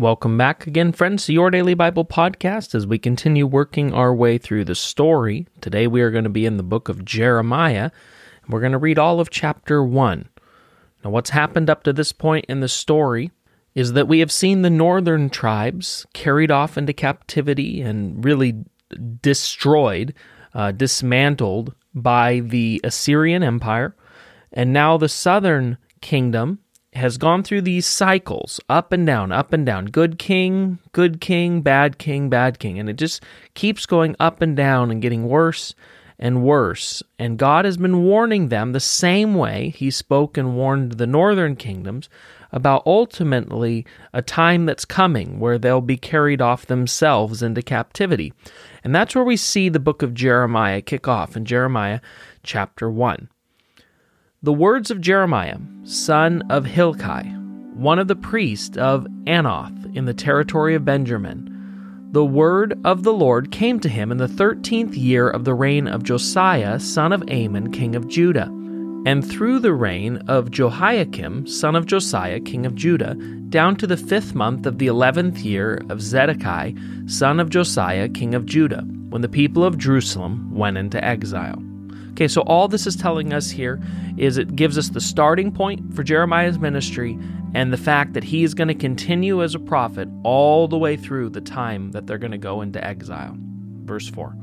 Welcome back again, friends, to your daily Bible podcast as we continue working our way through the story. Today we are going to be in the book of Jeremiah, and we're going to read all of chapter 1. Now, what's happened up to this point in the story is that we have seen the northern tribes carried off into captivity and really destroyed, uh, dismantled by the Assyrian Empire. And now the southern kingdom has gone through these cycles up and down, up and down. Good king, good king, bad king, bad king. And it just keeps going up and down and getting worse and worse. And God has been warning them the same way He spoke and warned the northern kingdoms about ultimately a time that's coming where they'll be carried off themselves into captivity. And that's where we see the book of Jeremiah kick off in Jeremiah chapter 1. The words of Jeremiah, son of Hilkiah, one of the priests of Anathoth in the territory of Benjamin. The word of the Lord came to him in the thirteenth year of the reign of Josiah, son of Amon, king of Judah, and through the reign of Jehoiakim, son of Josiah, king of Judah, down to the fifth month of the eleventh year of Zedekiah, son of Josiah, king of Judah, when the people of Jerusalem went into exile. Okay, so all this is telling us here is it gives us the starting point for Jeremiah's ministry and the fact that he is going to continue as a prophet all the way through the time that they're going to go into exile. Verse 4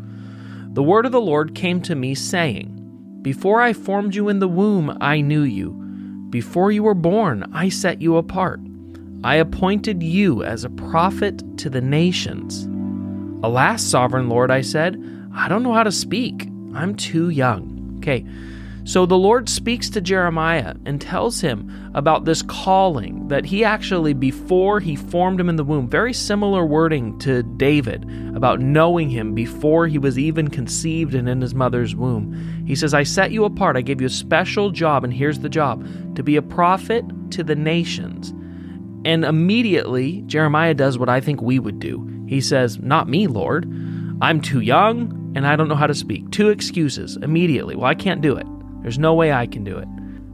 The word of the Lord came to me, saying, Before I formed you in the womb, I knew you. Before you were born, I set you apart. I appointed you as a prophet to the nations. Alas, sovereign Lord, I said, I don't know how to speak. I'm too young. Okay. So the Lord speaks to Jeremiah and tells him about this calling that he actually, before he formed him in the womb, very similar wording to David about knowing him before he was even conceived and in his mother's womb. He says, I set you apart. I gave you a special job, and here's the job to be a prophet to the nations. And immediately, Jeremiah does what I think we would do. He says, Not me, Lord. I'm too young and I don't know how to speak. Two excuses immediately. Well, I can't do it. There's no way I can do it.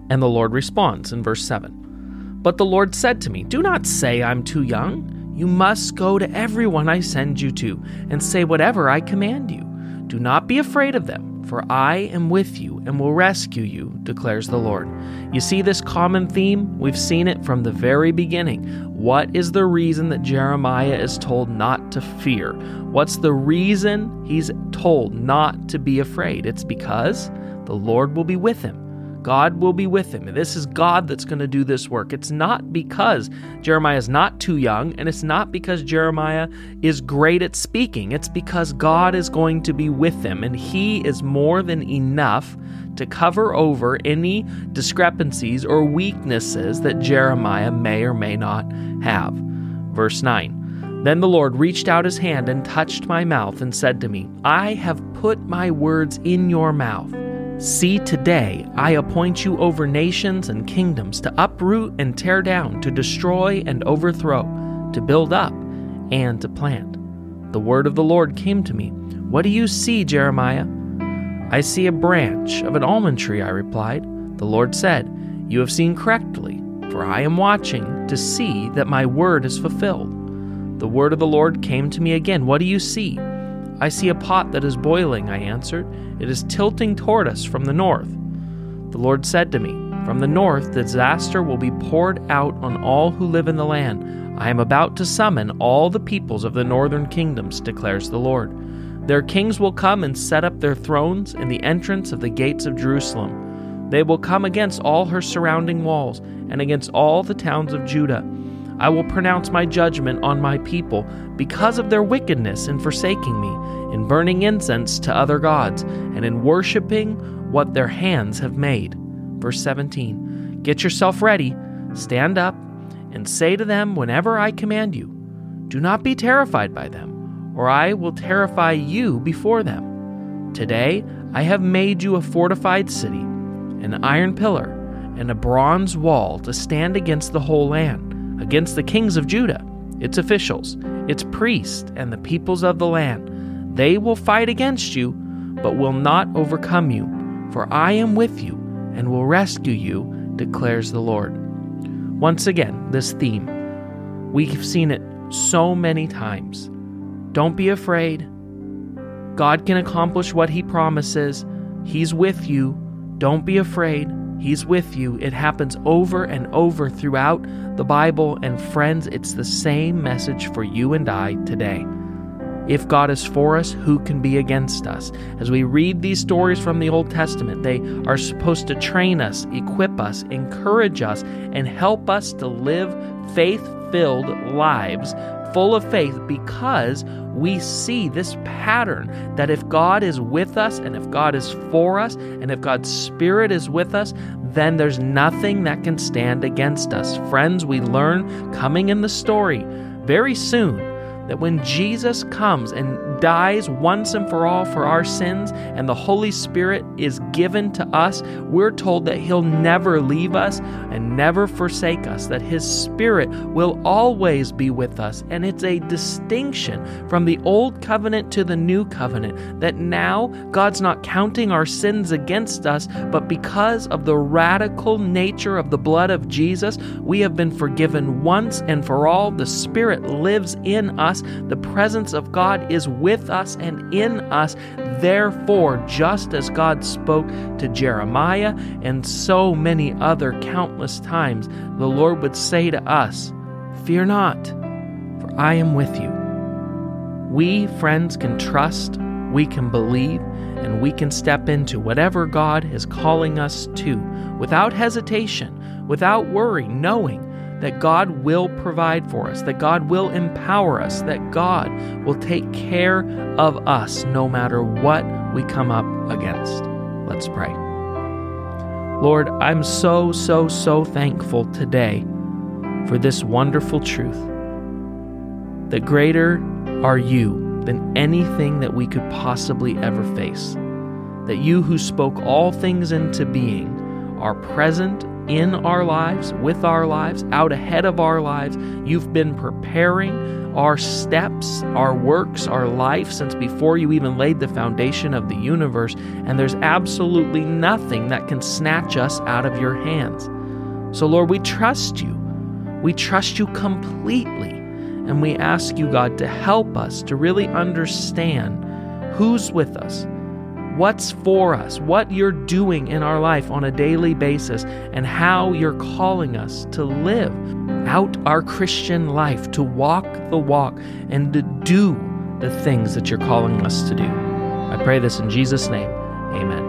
And the Lord responds in verse 7 But the Lord said to me, Do not say I'm too young. You must go to everyone I send you to and say whatever I command you. Do not be afraid of them, for I am with you and will rescue you, declares the Lord. You see this common theme? We've seen it from the very beginning. What is the reason that Jeremiah is told not to fear? What's the reason he's told not to be afraid? It's because the Lord will be with him. God will be with him. This is God that's going to do this work. It's not because Jeremiah is not too young, and it's not because Jeremiah is great at speaking. It's because God is going to be with him, and he is more than enough to cover over any discrepancies or weaknesses that Jeremiah may or may not have. Verse 9 Then the Lord reached out his hand and touched my mouth and said to me, I have put my words in your mouth. See, today I appoint you over nations and kingdoms to uproot and tear down, to destroy and overthrow, to build up and to plant. The word of the Lord came to me. What do you see, Jeremiah? I see a branch of an almond tree, I replied. The Lord said, You have seen correctly, for I am watching to see that my word is fulfilled. The word of the Lord came to me again. What do you see? I see a pot that is boiling, I answered. It is tilting toward us from the north. The Lord said to me, From the north, disaster will be poured out on all who live in the land. I am about to summon all the peoples of the northern kingdoms, declares the Lord. Their kings will come and set up their thrones in the entrance of the gates of Jerusalem. They will come against all her surrounding walls and against all the towns of Judah. I will pronounce my judgment on my people because of their wickedness in forsaking me, in burning incense to other gods, and in worshiping what their hands have made. Verse 17 Get yourself ready, stand up, and say to them whenever I command you, Do not be terrified by them or I will terrify you before them. Today I have made you a fortified city, an iron pillar, and a bronze wall to stand against the whole land, against the kings of Judah, its officials, its priests, and the peoples of the land. They will fight against you, but will not overcome you, for I am with you and will rescue you, declares the Lord. Once again, this theme. We've seen it so many times. Don't be afraid. God can accomplish what He promises. He's with you. Don't be afraid. He's with you. It happens over and over throughout the Bible. And friends, it's the same message for you and I today. If God is for us, who can be against us? As we read these stories from the Old Testament, they are supposed to train us, equip us, encourage us, and help us to live faith filled lives full of faith because we see this pattern that if God is with us and if God is for us and if God's Spirit is with us, then there's nothing that can stand against us. Friends, we learn coming in the story very soon that when Jesus comes and dies once and for all for our sins and the Holy Spirit is given to us, we're told that He'll never leave us and never forsake us, that His Spirit will always be with us. And it's a distinction from the old covenant to the new covenant that now God's not counting our sins against us, but because of the radical nature of the blood of Jesus, we have been forgiven once and for all. The Spirit lives in us, the presence of God is with with us and in us. Therefore, just as God spoke to Jeremiah and so many other countless times, the Lord would say to us, Fear not, for I am with you. We, friends, can trust, we can believe, and we can step into whatever God is calling us to without hesitation, without worry, knowing that God will provide for us, that God will empower us, that God will take care of us no matter what we come up against. Let's pray. Lord, I'm so, so, so thankful today for this wonderful truth that greater are you than anything that we could possibly ever face. That you who spoke all things into being are present in our lives, with our lives, out ahead of our lives. You've been preparing our steps, our works, our life since before you even laid the foundation of the universe, and there's absolutely nothing that can snatch us out of your hands. So, Lord, we trust you. We trust you completely. And we ask you, God, to help us to really understand who's with us, what's for us, what you're doing in our life on a daily basis, and how you're calling us to live out our Christian life, to walk the walk, and to do the things that you're calling us to do. I pray this in Jesus' name. Amen.